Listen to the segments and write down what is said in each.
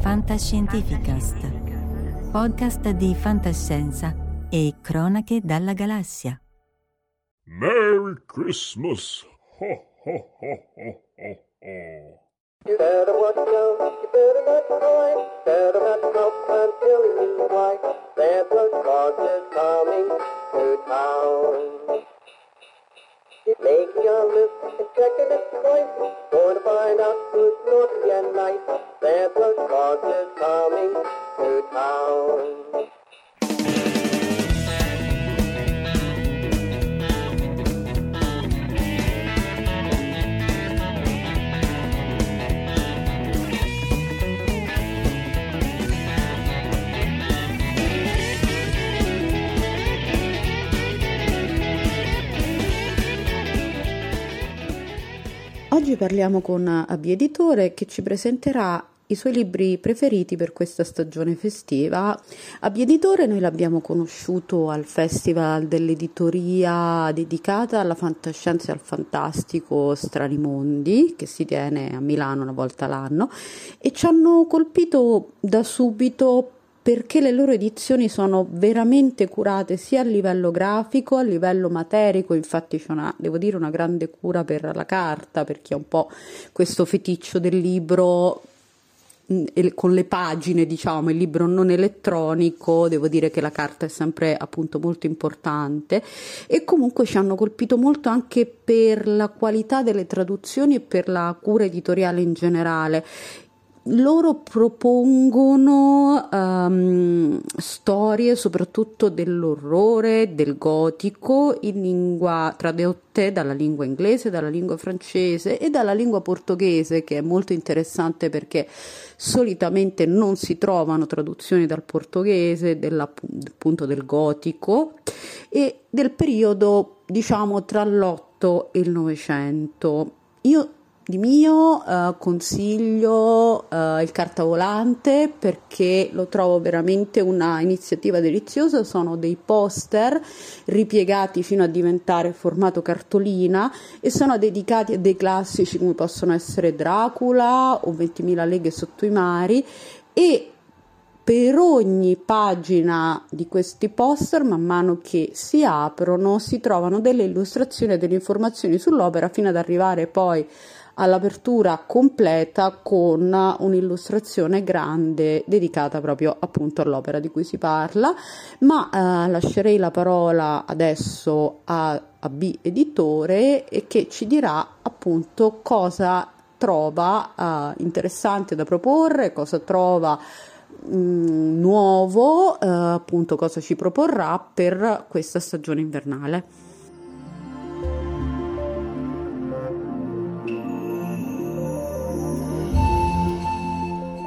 Fantascientificast, podcast di fantascienza e cronache dalla galassia. Merry Christmas! Ho, ho, ho, ho, ho, ho. You better watch out, you better not cry, better not stop, I'm telling you why. Santa Claus is coming to town. Make your list and checking it twice, going to find out who's naughty and nice. Santa Claus is coming to town. Oggi parliamo con Abbi Editore che ci presenterà i suoi libri preferiti per questa stagione festiva. Abbi Editore noi l'abbiamo conosciuto al Festival dell'editoria dedicata alla fantascienza e al fantastico Strani Mondi che si tiene a Milano una volta l'anno e ci hanno colpito da subito perché le loro edizioni sono veramente curate sia a livello grafico, a livello materico, infatti c'è una, devo dire, una grande cura per la carta, per chi ha un po' questo feticcio del libro e con le pagine, diciamo, il libro non elettronico, devo dire che la carta è sempre appunto molto importante. E comunque ci hanno colpito molto anche per la qualità delle traduzioni e per la cura editoriale in generale loro propongono um, storie soprattutto dell'orrore, del gotico in lingua tradotte dalla lingua inglese, dalla lingua francese e dalla lingua portoghese che è molto interessante perché solitamente non si trovano traduzioni dal portoghese appunto del gotico e del periodo diciamo tra l'otto e il novecento. Io di mio eh, consiglio eh, il cartavolante perché lo trovo veramente una iniziativa deliziosa, sono dei poster ripiegati fino a diventare formato cartolina e sono dedicati a dei classici come possono essere Dracula o 20.000 leghe sotto i mari. E per ogni pagina di questi poster, man mano che si aprono, si trovano delle illustrazioni e delle informazioni sull'opera fino ad arrivare poi all'apertura completa con un'illustrazione grande dedicata proprio appunto all'opera di cui si parla, ma eh, lascerei la parola adesso a, a B editore che ci dirà appunto cosa trova eh, interessante da proporre, cosa trova mh, nuovo, eh, appunto cosa ci proporrà per questa stagione invernale.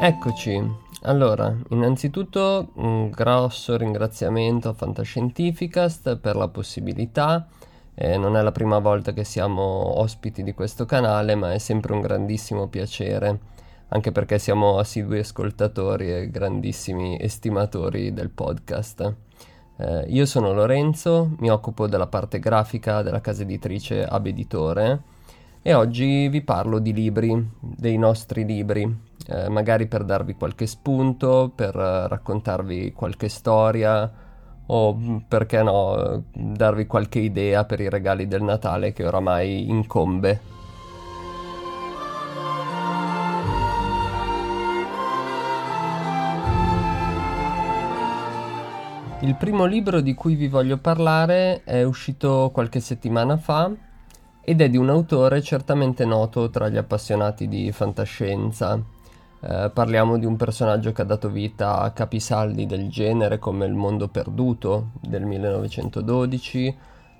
Eccoci, allora, innanzitutto un grosso ringraziamento a Fantascientificast per la possibilità. Eh, non è la prima volta che siamo ospiti di questo canale, ma è sempre un grandissimo piacere, anche perché siamo assidui ascoltatori e grandissimi estimatori del podcast. Eh, io sono Lorenzo, mi occupo della parte grafica della casa editrice Ab Editore e oggi vi parlo di libri, dei nostri libri, eh, magari per darvi qualche spunto, per eh, raccontarvi qualche storia o mm, perché no, darvi qualche idea per i regali del Natale che oramai incombe. Il primo libro di cui vi voglio parlare è uscito qualche settimana fa ed è di un autore certamente noto tra gli appassionati di fantascienza. Eh, parliamo di un personaggio che ha dato vita a capisaldi del genere come Il mondo perduto del 1912,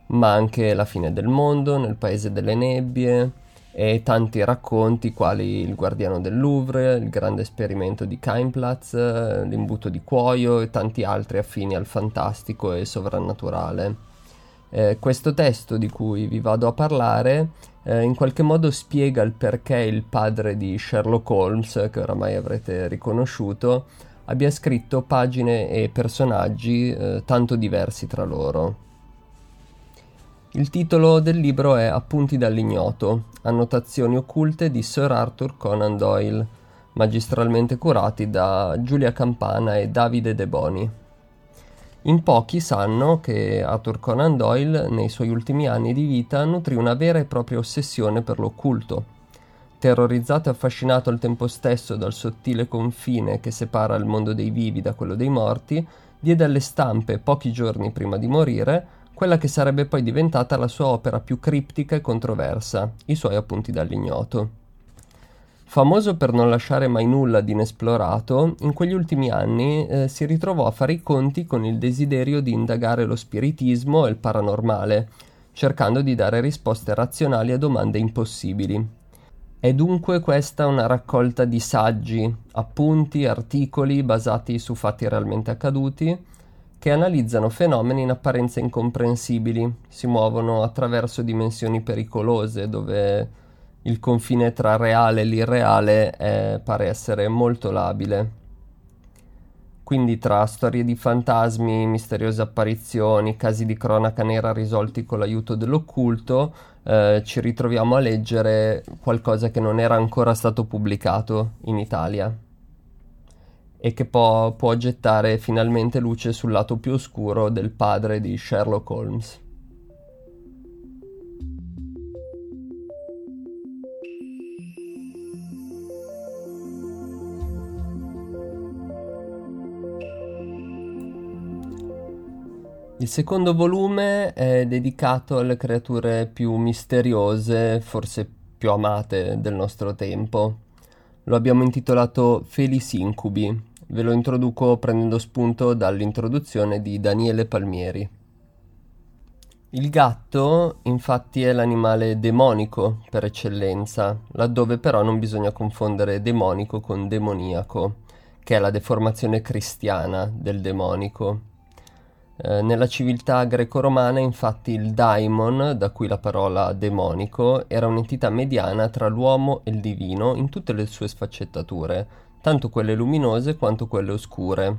ma anche La fine del mondo nel paese delle nebbie e tanti racconti quali Il guardiano del Louvre, Il grande esperimento di Keimplatz, L'imbuto di cuoio e tanti altri affini al fantastico e sovrannaturale. Eh, questo testo di cui vi vado a parlare eh, in qualche modo spiega il perché il padre di Sherlock Holmes, che oramai avrete riconosciuto, abbia scritto pagine e personaggi eh, tanto diversi tra loro. Il titolo del libro è Appunti dall'ignoto, annotazioni occulte di Sir Arthur Conan Doyle, magistralmente curati da Giulia Campana e Davide De Boni. In pochi sanno che Arthur Conan Doyle nei suoi ultimi anni di vita nutrì una vera e propria ossessione per l'occulto. Terrorizzato e affascinato al tempo stesso dal sottile confine che separa il mondo dei vivi da quello dei morti, diede alle stampe, pochi giorni prima di morire, quella che sarebbe poi diventata la sua opera più criptica e controversa, i suoi appunti dall'ignoto. Famoso per non lasciare mai nulla di inesplorato, in quegli ultimi anni eh, si ritrovò a fare i conti con il desiderio di indagare lo spiritismo e il paranormale, cercando di dare risposte razionali a domande impossibili. È dunque questa una raccolta di saggi, appunti, articoli basati su fatti realmente accaduti, che analizzano fenomeni in apparenza incomprensibili, si muovono attraverso dimensioni pericolose dove il confine tra reale e l'irreale è, pare essere molto labile. Quindi tra storie di fantasmi, misteriose apparizioni, casi di cronaca nera risolti con l'aiuto dell'occulto, eh, ci ritroviamo a leggere qualcosa che non era ancora stato pubblicato in Italia e che può, può gettare finalmente luce sul lato più oscuro del padre di Sherlock Holmes. Il secondo volume è dedicato alle creature più misteriose, forse più amate del nostro tempo. Lo abbiamo intitolato Felis Incubi Ve lo introduco prendendo spunto dall'introduzione di Daniele Palmieri. Il gatto infatti è l'animale demonico per eccellenza, laddove però non bisogna confondere demonico con demoniaco, che è la deformazione cristiana del demonico. Eh, nella civiltà greco-romana infatti il daimon, da cui la parola demonico, era un'entità mediana tra l'uomo e il divino in tutte le sue sfaccettature, tanto quelle luminose quanto quelle oscure.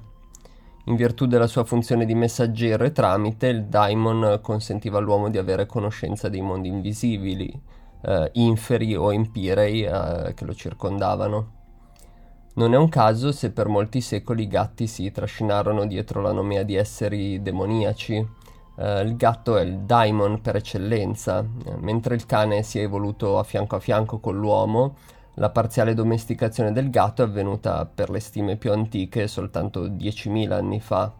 In virtù della sua funzione di messaggero e tramite, il daimon consentiva all'uomo di avere conoscenza dei mondi invisibili, eh, inferi o empirei eh, che lo circondavano. Non è un caso se per molti secoli i gatti si trascinarono dietro la nomea di esseri demoniaci. Eh, il gatto è il daimon per eccellenza, eh, mentre il cane si è evoluto a fianco a fianco con l'uomo, la parziale domesticazione del gatto è avvenuta per le stime più antiche soltanto 10.000 anni fa.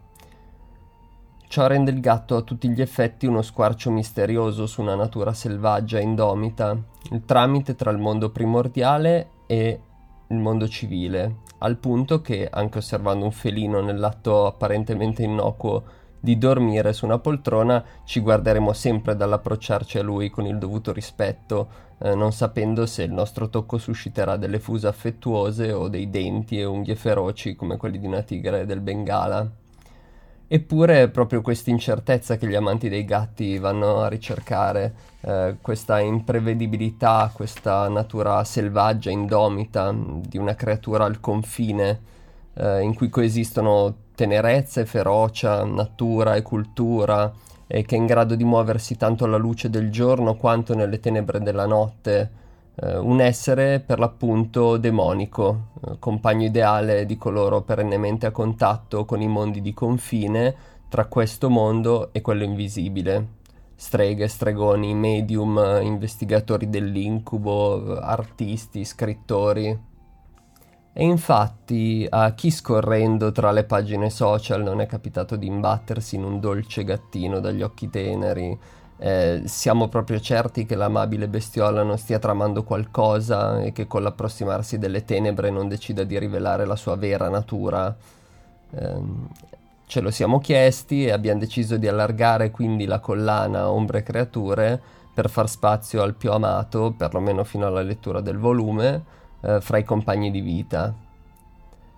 Ciò rende il gatto a tutti gli effetti uno squarcio misterioso su una natura selvaggia e indomita, il tramite tra il mondo primordiale e il mondo civile, al punto che, anche osservando un felino nell'atto apparentemente innocuo di dormire su una poltrona, ci guarderemo sempre dall'approcciarci a lui con il dovuto rispetto, eh, non sapendo se il nostro tocco susciterà delle fuse affettuose o dei denti e unghie feroci come quelli di una tigre del Bengala. Eppure è proprio questa incertezza che gli amanti dei gatti vanno a ricercare, eh, questa imprevedibilità, questa natura selvaggia, indomita di una creatura al confine, eh, in cui coesistono tenerezza e ferocia, natura e cultura, e che è in grado di muoversi tanto alla luce del giorno quanto nelle tenebre della notte, eh, un essere per l'appunto demonico, eh, compagno ideale di coloro perennemente a contatto con i mondi di confine tra questo mondo e quello invisibile. Streghe, stregoni, medium, investigatori dell'incubo, artisti, scrittori. E infatti a chi scorrendo tra le pagine social non è capitato di imbattersi in un dolce gattino dagli occhi teneri, eh, siamo proprio certi che l'amabile bestiola non stia tramando qualcosa e che con l'approssimarsi delle tenebre non decida di rivelare la sua vera natura. Eh, ce lo siamo chiesti e abbiamo deciso di allargare quindi la collana Ombre Creature per far spazio al più amato, perlomeno fino alla lettura del volume, eh, fra i compagni di vita.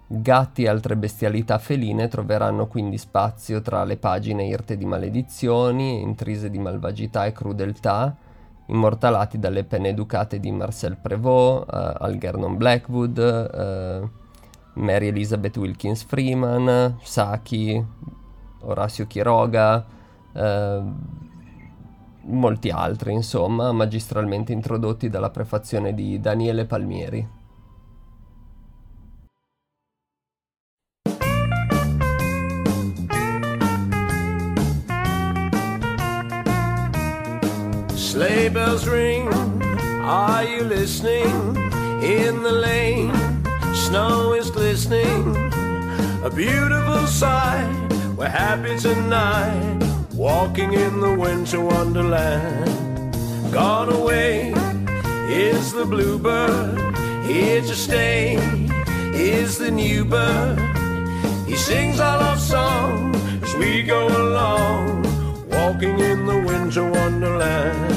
Gatti e altre bestialità feline troveranno quindi spazio tra le pagine irte di maledizioni, intrise di malvagità e crudeltà, immortalati dalle penne educate di Marcel Prévost, uh, Algernon Blackwood, uh, Mary Elizabeth Wilkins Freeman, Saki, Orazio Chiroga, uh, molti altri, insomma, magistralmente introdotti dalla prefazione di Daniele Palmieri. Sleigh bells ring, are you listening? In the lane, snow is glistening. A beautiful sight, we're happy tonight. Walking in the winter wonderland. Gone away is the bluebird, here to stay is the new bird. He sings our love song as we go along, walking in the winter wonderland.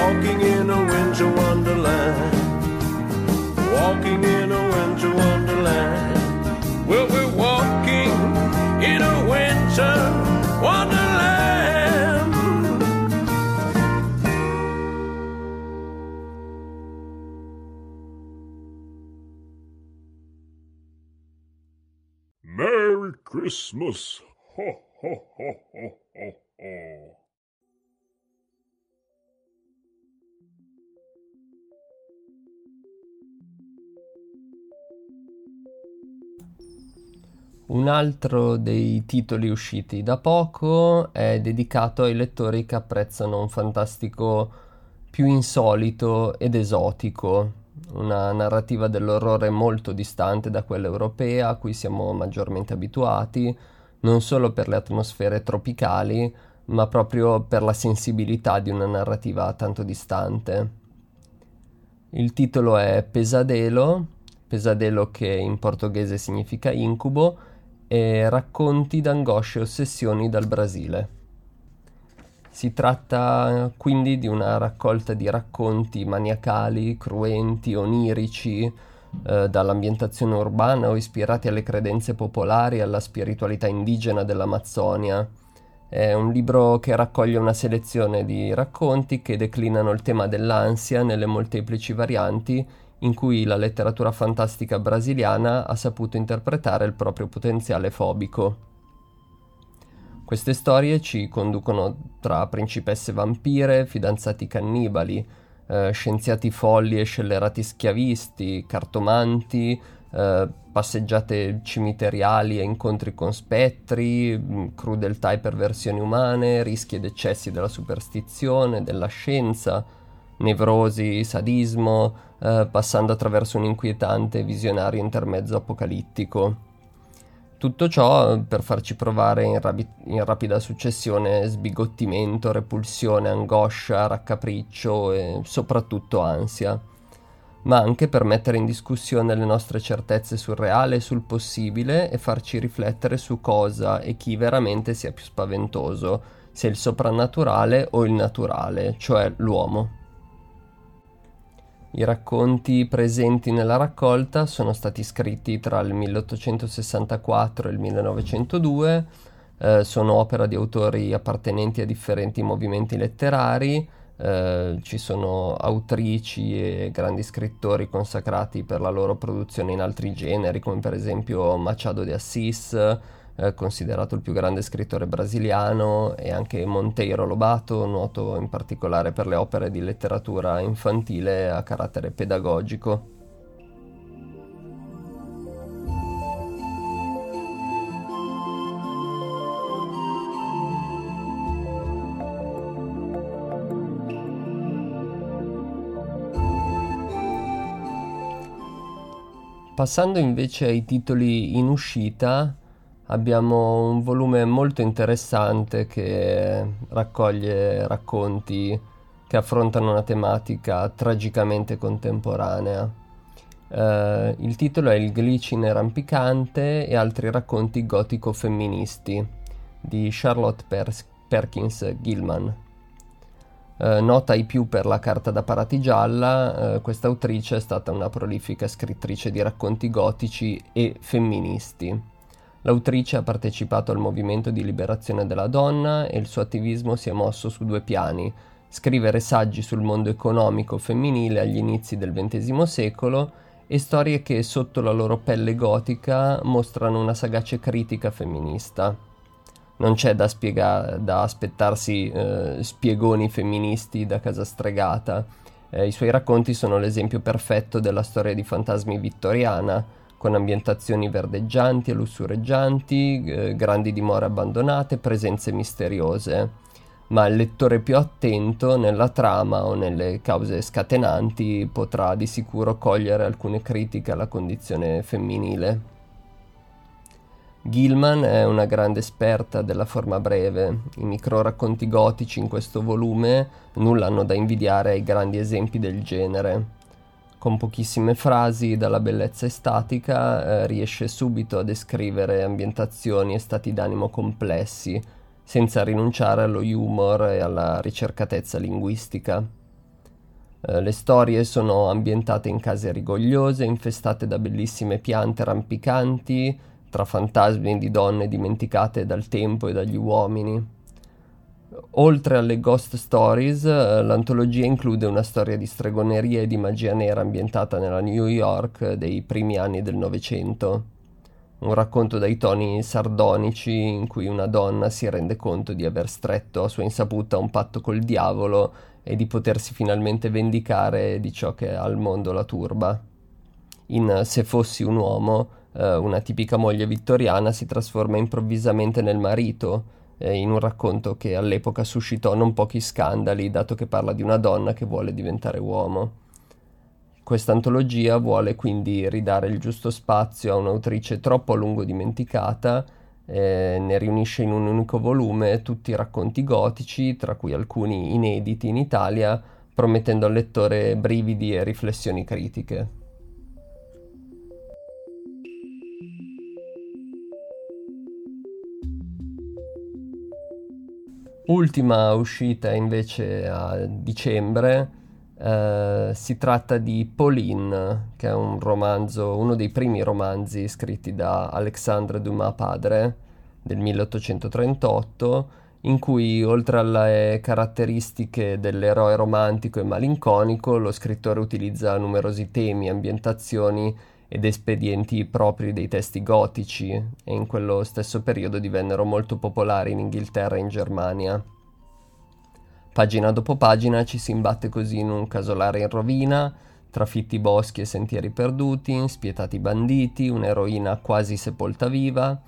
Walking in a winter wonderland. Walking in a winter wonderland. Well, we're walking in a winter wonderland. Merry Christmas! Ho, ho, ho, ho, ho, ho. Un altro dei titoli usciti da poco è dedicato ai lettori che apprezzano un fantastico più insolito ed esotico, una narrativa dell'orrore molto distante da quella europea a cui siamo maggiormente abituati, non solo per le atmosfere tropicali, ma proprio per la sensibilità di una narrativa tanto distante. Il titolo è Pesadelo, pesadelo che in portoghese significa incubo, e racconti d'angosce e ossessioni dal Brasile. Si tratta quindi di una raccolta di racconti maniacali, cruenti, onirici, eh, dall'ambientazione urbana o ispirati alle credenze popolari e alla spiritualità indigena dell'Amazzonia. È un libro che raccoglie una selezione di racconti che declinano il tema dell'ansia nelle molteplici varianti in cui la letteratura fantastica brasiliana ha saputo interpretare il proprio potenziale fobico. Queste storie ci conducono tra principesse vampire, fidanzati cannibali, eh, scienziati folli e scellerati schiavisti, cartomanti, eh, passeggiate cimiteriali e incontri con spettri, mh, crudeltà e perversioni umane, rischi ed eccessi della superstizione, della scienza, nevrosi, sadismo, eh, passando attraverso un inquietante visionario intermezzo apocalittico. Tutto ciò per farci provare in, rabi- in rapida successione sbigottimento, repulsione, angoscia, raccapriccio e soprattutto ansia, ma anche per mettere in discussione le nostre certezze sul reale e sul possibile e farci riflettere su cosa e chi veramente sia più spaventoso, se il soprannaturale o il naturale, cioè l'uomo. I racconti presenti nella raccolta sono stati scritti tra il 1864 e il 1902, eh, sono opera di autori appartenenti a differenti movimenti letterari, eh, ci sono autrici e grandi scrittori consacrati per la loro produzione in altri generi, come per esempio Machado de Assis, eh, considerato il più grande scrittore brasiliano e anche Monteiro Lobato, noto in particolare per le opere di letteratura infantile a carattere pedagogico. Passando invece ai titoli in uscita, abbiamo un volume molto interessante che raccoglie racconti che affrontano una tematica tragicamente contemporanea. Uh, il titolo è Il glicine rampicante e altri racconti gotico-femministi di Charlotte Pers- Perkins Gilman. Uh, nota ai più per la carta da parati gialla, uh, questa autrice è stata una prolifica scrittrice di racconti gotici e femministi. L'autrice ha partecipato al movimento di liberazione della donna e il suo attivismo si è mosso su due piani, scrivere saggi sul mondo economico femminile agli inizi del XX secolo e storie che sotto la loro pelle gotica mostrano una sagace critica femminista. Non c'è da, spiega- da aspettarsi eh, spiegoni femministi da casa stregata. Eh, I suoi racconti sono l'esempio perfetto della storia di fantasmi vittoriana, con ambientazioni verdeggianti e lussureggianti, eh, grandi dimore abbandonate, presenze misteriose ma il lettore più attento nella trama o nelle cause scatenanti potrà di sicuro cogliere alcune critiche alla condizione femminile. Gilman è una grande esperta della forma breve. I microracconti gotici in questo volume nulla hanno da invidiare ai grandi esempi del genere. Con pochissime frasi dalla bellezza estatica eh, riesce subito a descrivere ambientazioni e stati d'animo complessi, senza rinunciare allo humor e alla ricercatezza linguistica. Eh, le storie sono ambientate in case rigogliose, infestate da bellissime piante rampicanti, tra fantasmi di donne dimenticate dal tempo e dagli uomini. Oltre alle ghost stories, eh, l'antologia include una storia di stregoneria e di magia nera ambientata nella New York dei primi anni del Novecento un racconto dai toni sardonici in cui una donna si rende conto di aver stretto a sua insaputa un patto col diavolo e di potersi finalmente vendicare di ciò che al mondo la turba. In Se fossi un uomo, eh, una tipica moglie vittoriana si trasforma improvvisamente nel marito, eh, in un racconto che all'epoca suscitò non pochi scandali, dato che parla di una donna che vuole diventare uomo. Questa antologia vuole quindi ridare il giusto spazio a un'autrice troppo a lungo dimenticata, eh, ne riunisce in un unico volume tutti i racconti gotici, tra cui alcuni inediti in Italia, promettendo al lettore brividi e riflessioni critiche. Ultima uscita invece a dicembre Uh, si tratta di Pauline, che è un romanzo, uno dei primi romanzi scritti da Alexandre Dumas padre del 1838, in cui oltre alle caratteristiche dell'eroe romantico e malinconico, lo scrittore utilizza numerosi temi, ambientazioni ed espedienti propri dei testi gotici e in quello stesso periodo divennero molto popolari in Inghilterra e in Germania. Pagina dopo pagina ci si imbatte così in un casolare in rovina, trafitti boschi e sentieri perduti, spietati banditi, un'eroina quasi sepolta viva,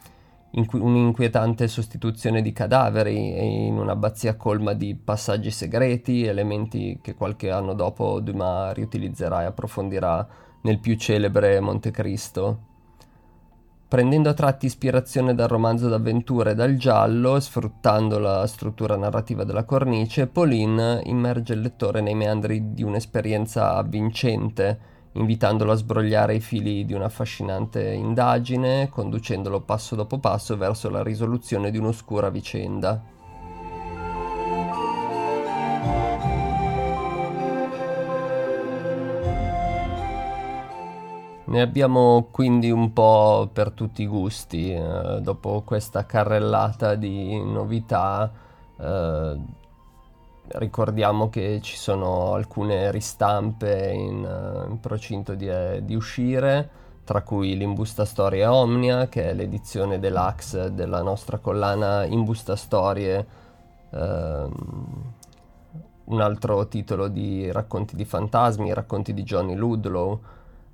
inqu- un'inquietante sostituzione di cadaveri e in un'abbazia colma di passaggi segreti, elementi che qualche anno dopo Dumas riutilizzerà e approfondirà nel più celebre Montecristo. Prendendo a tratti ispirazione dal romanzo d'avventura e dal giallo, sfruttando la struttura narrativa della cornice, Pauline immerge il lettore nei meandri di un'esperienza avvincente, invitandolo a sbrogliare i fili di un'affascinante indagine, conducendolo passo dopo passo verso la risoluzione di un'oscura vicenda. Ne abbiamo quindi un po' per tutti i gusti, eh, dopo questa carrellata di novità. Eh, ricordiamo che ci sono alcune ristampe in, uh, in procinto di, eh, di, uscire, tra cui l'Imbusta Storie Omnia, che è l'edizione deluxe della nostra collana Imbusta Storie, uh, un altro titolo di racconti di fantasmi, racconti di Johnny Ludlow,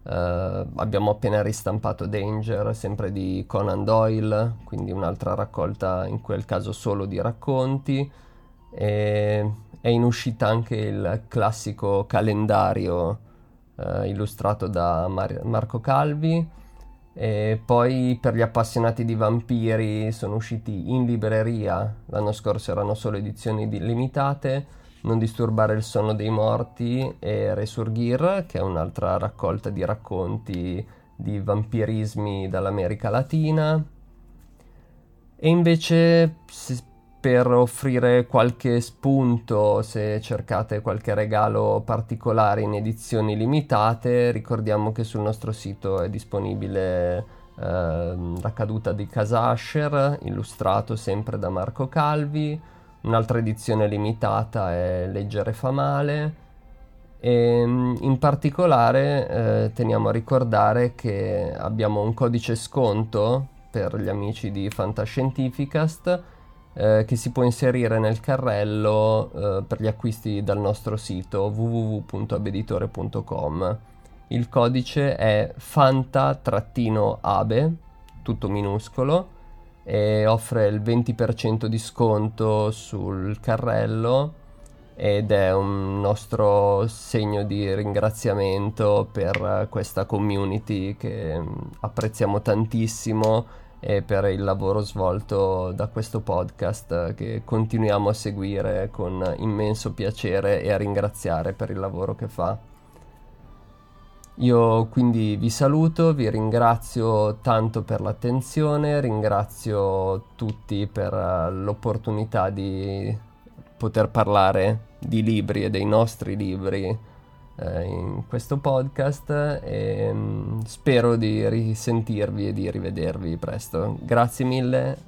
Uh, abbiamo appena ristampato Danger, sempre di Conan Doyle, quindi un'altra raccolta in quel caso solo di racconti. E è in uscita anche il classico calendario eh, illustrato da Mar- Marco Calvi. E poi per gli appassionati di vampiri sono usciti in libreria, l'anno scorso erano solo edizioni limitate, Non disturbare il sonno dei morti e Resurgir, che è un'altra raccolta di racconti di vampirismi dall'America Latina. E invece per offrire qualche spunto se cercate qualche regalo particolare in edizioni limitate ricordiamo che sul nostro sito è disponibile eh, la caduta di Casasher illustrato sempre da Marco Calvi un'altra edizione limitata è Leggere fa male e in particolare eh, teniamo a ricordare che abbiamo un codice sconto per gli amici di Fantascientificast eh, che si può inserire nel carrello eh, per gli acquisti dal nostro sito www.abeditore.com. Il codice è fanta-abe, tutto minuscolo, e offre il 20% di sconto sul carrello ed è un nostro segno di ringraziamento per questa community che mm, apprezziamo tantissimo e per il lavoro svolto da questo podcast che continuiamo a seguire con immenso piacere e a ringraziare per il lavoro che fa. Io quindi vi saluto, vi ringrazio tanto per l'attenzione, ringrazio tutti per l'opportunità di poter parlare di libri e dei nostri libri eh, in questo podcast e mm, spero di risentirvi e di rivedervi presto. Grazie mille.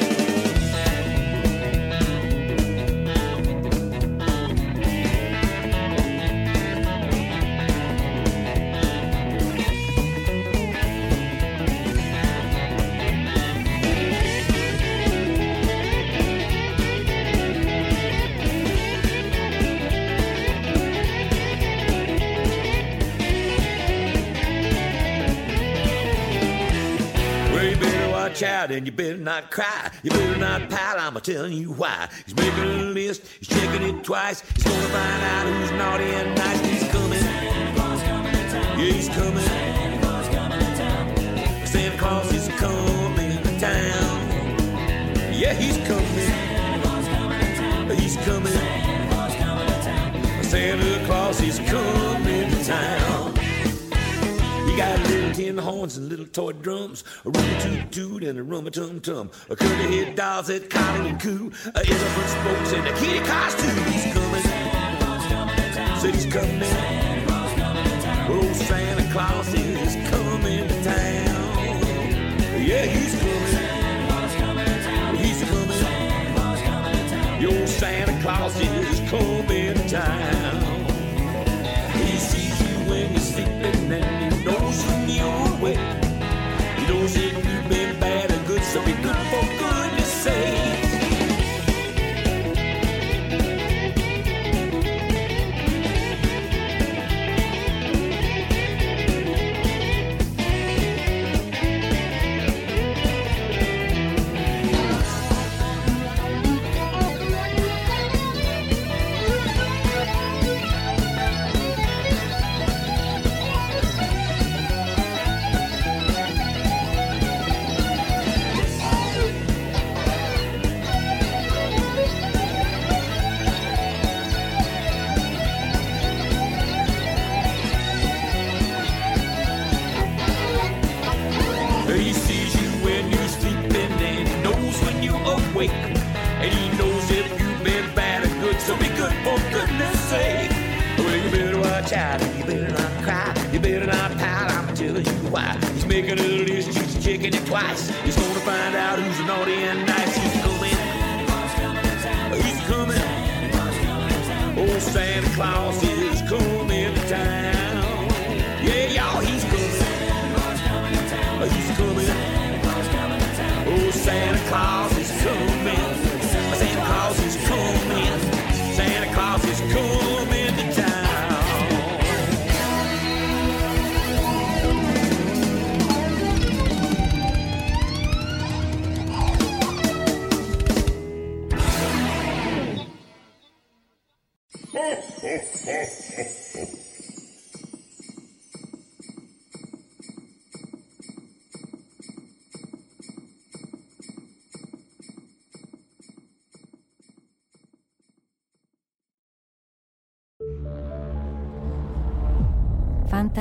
You better not cry. You better not pout. I'ma tell you why. He's making a list. He's checking it twice. He's gonna find out who's naughty and nice. He's coming. Coming. Yeah, he's coming. Santa Claus is coming to town. Yeah, he's coming. Santa Claus. He's coming. To town. Santa Claus is coming to town. He got little tin horns and little toy drums, a rummy toot toot and a rummy tum tum, a curly head dolls that collie and coo, a elephant spokes and a kitty costume. He's coming. Said he's coming.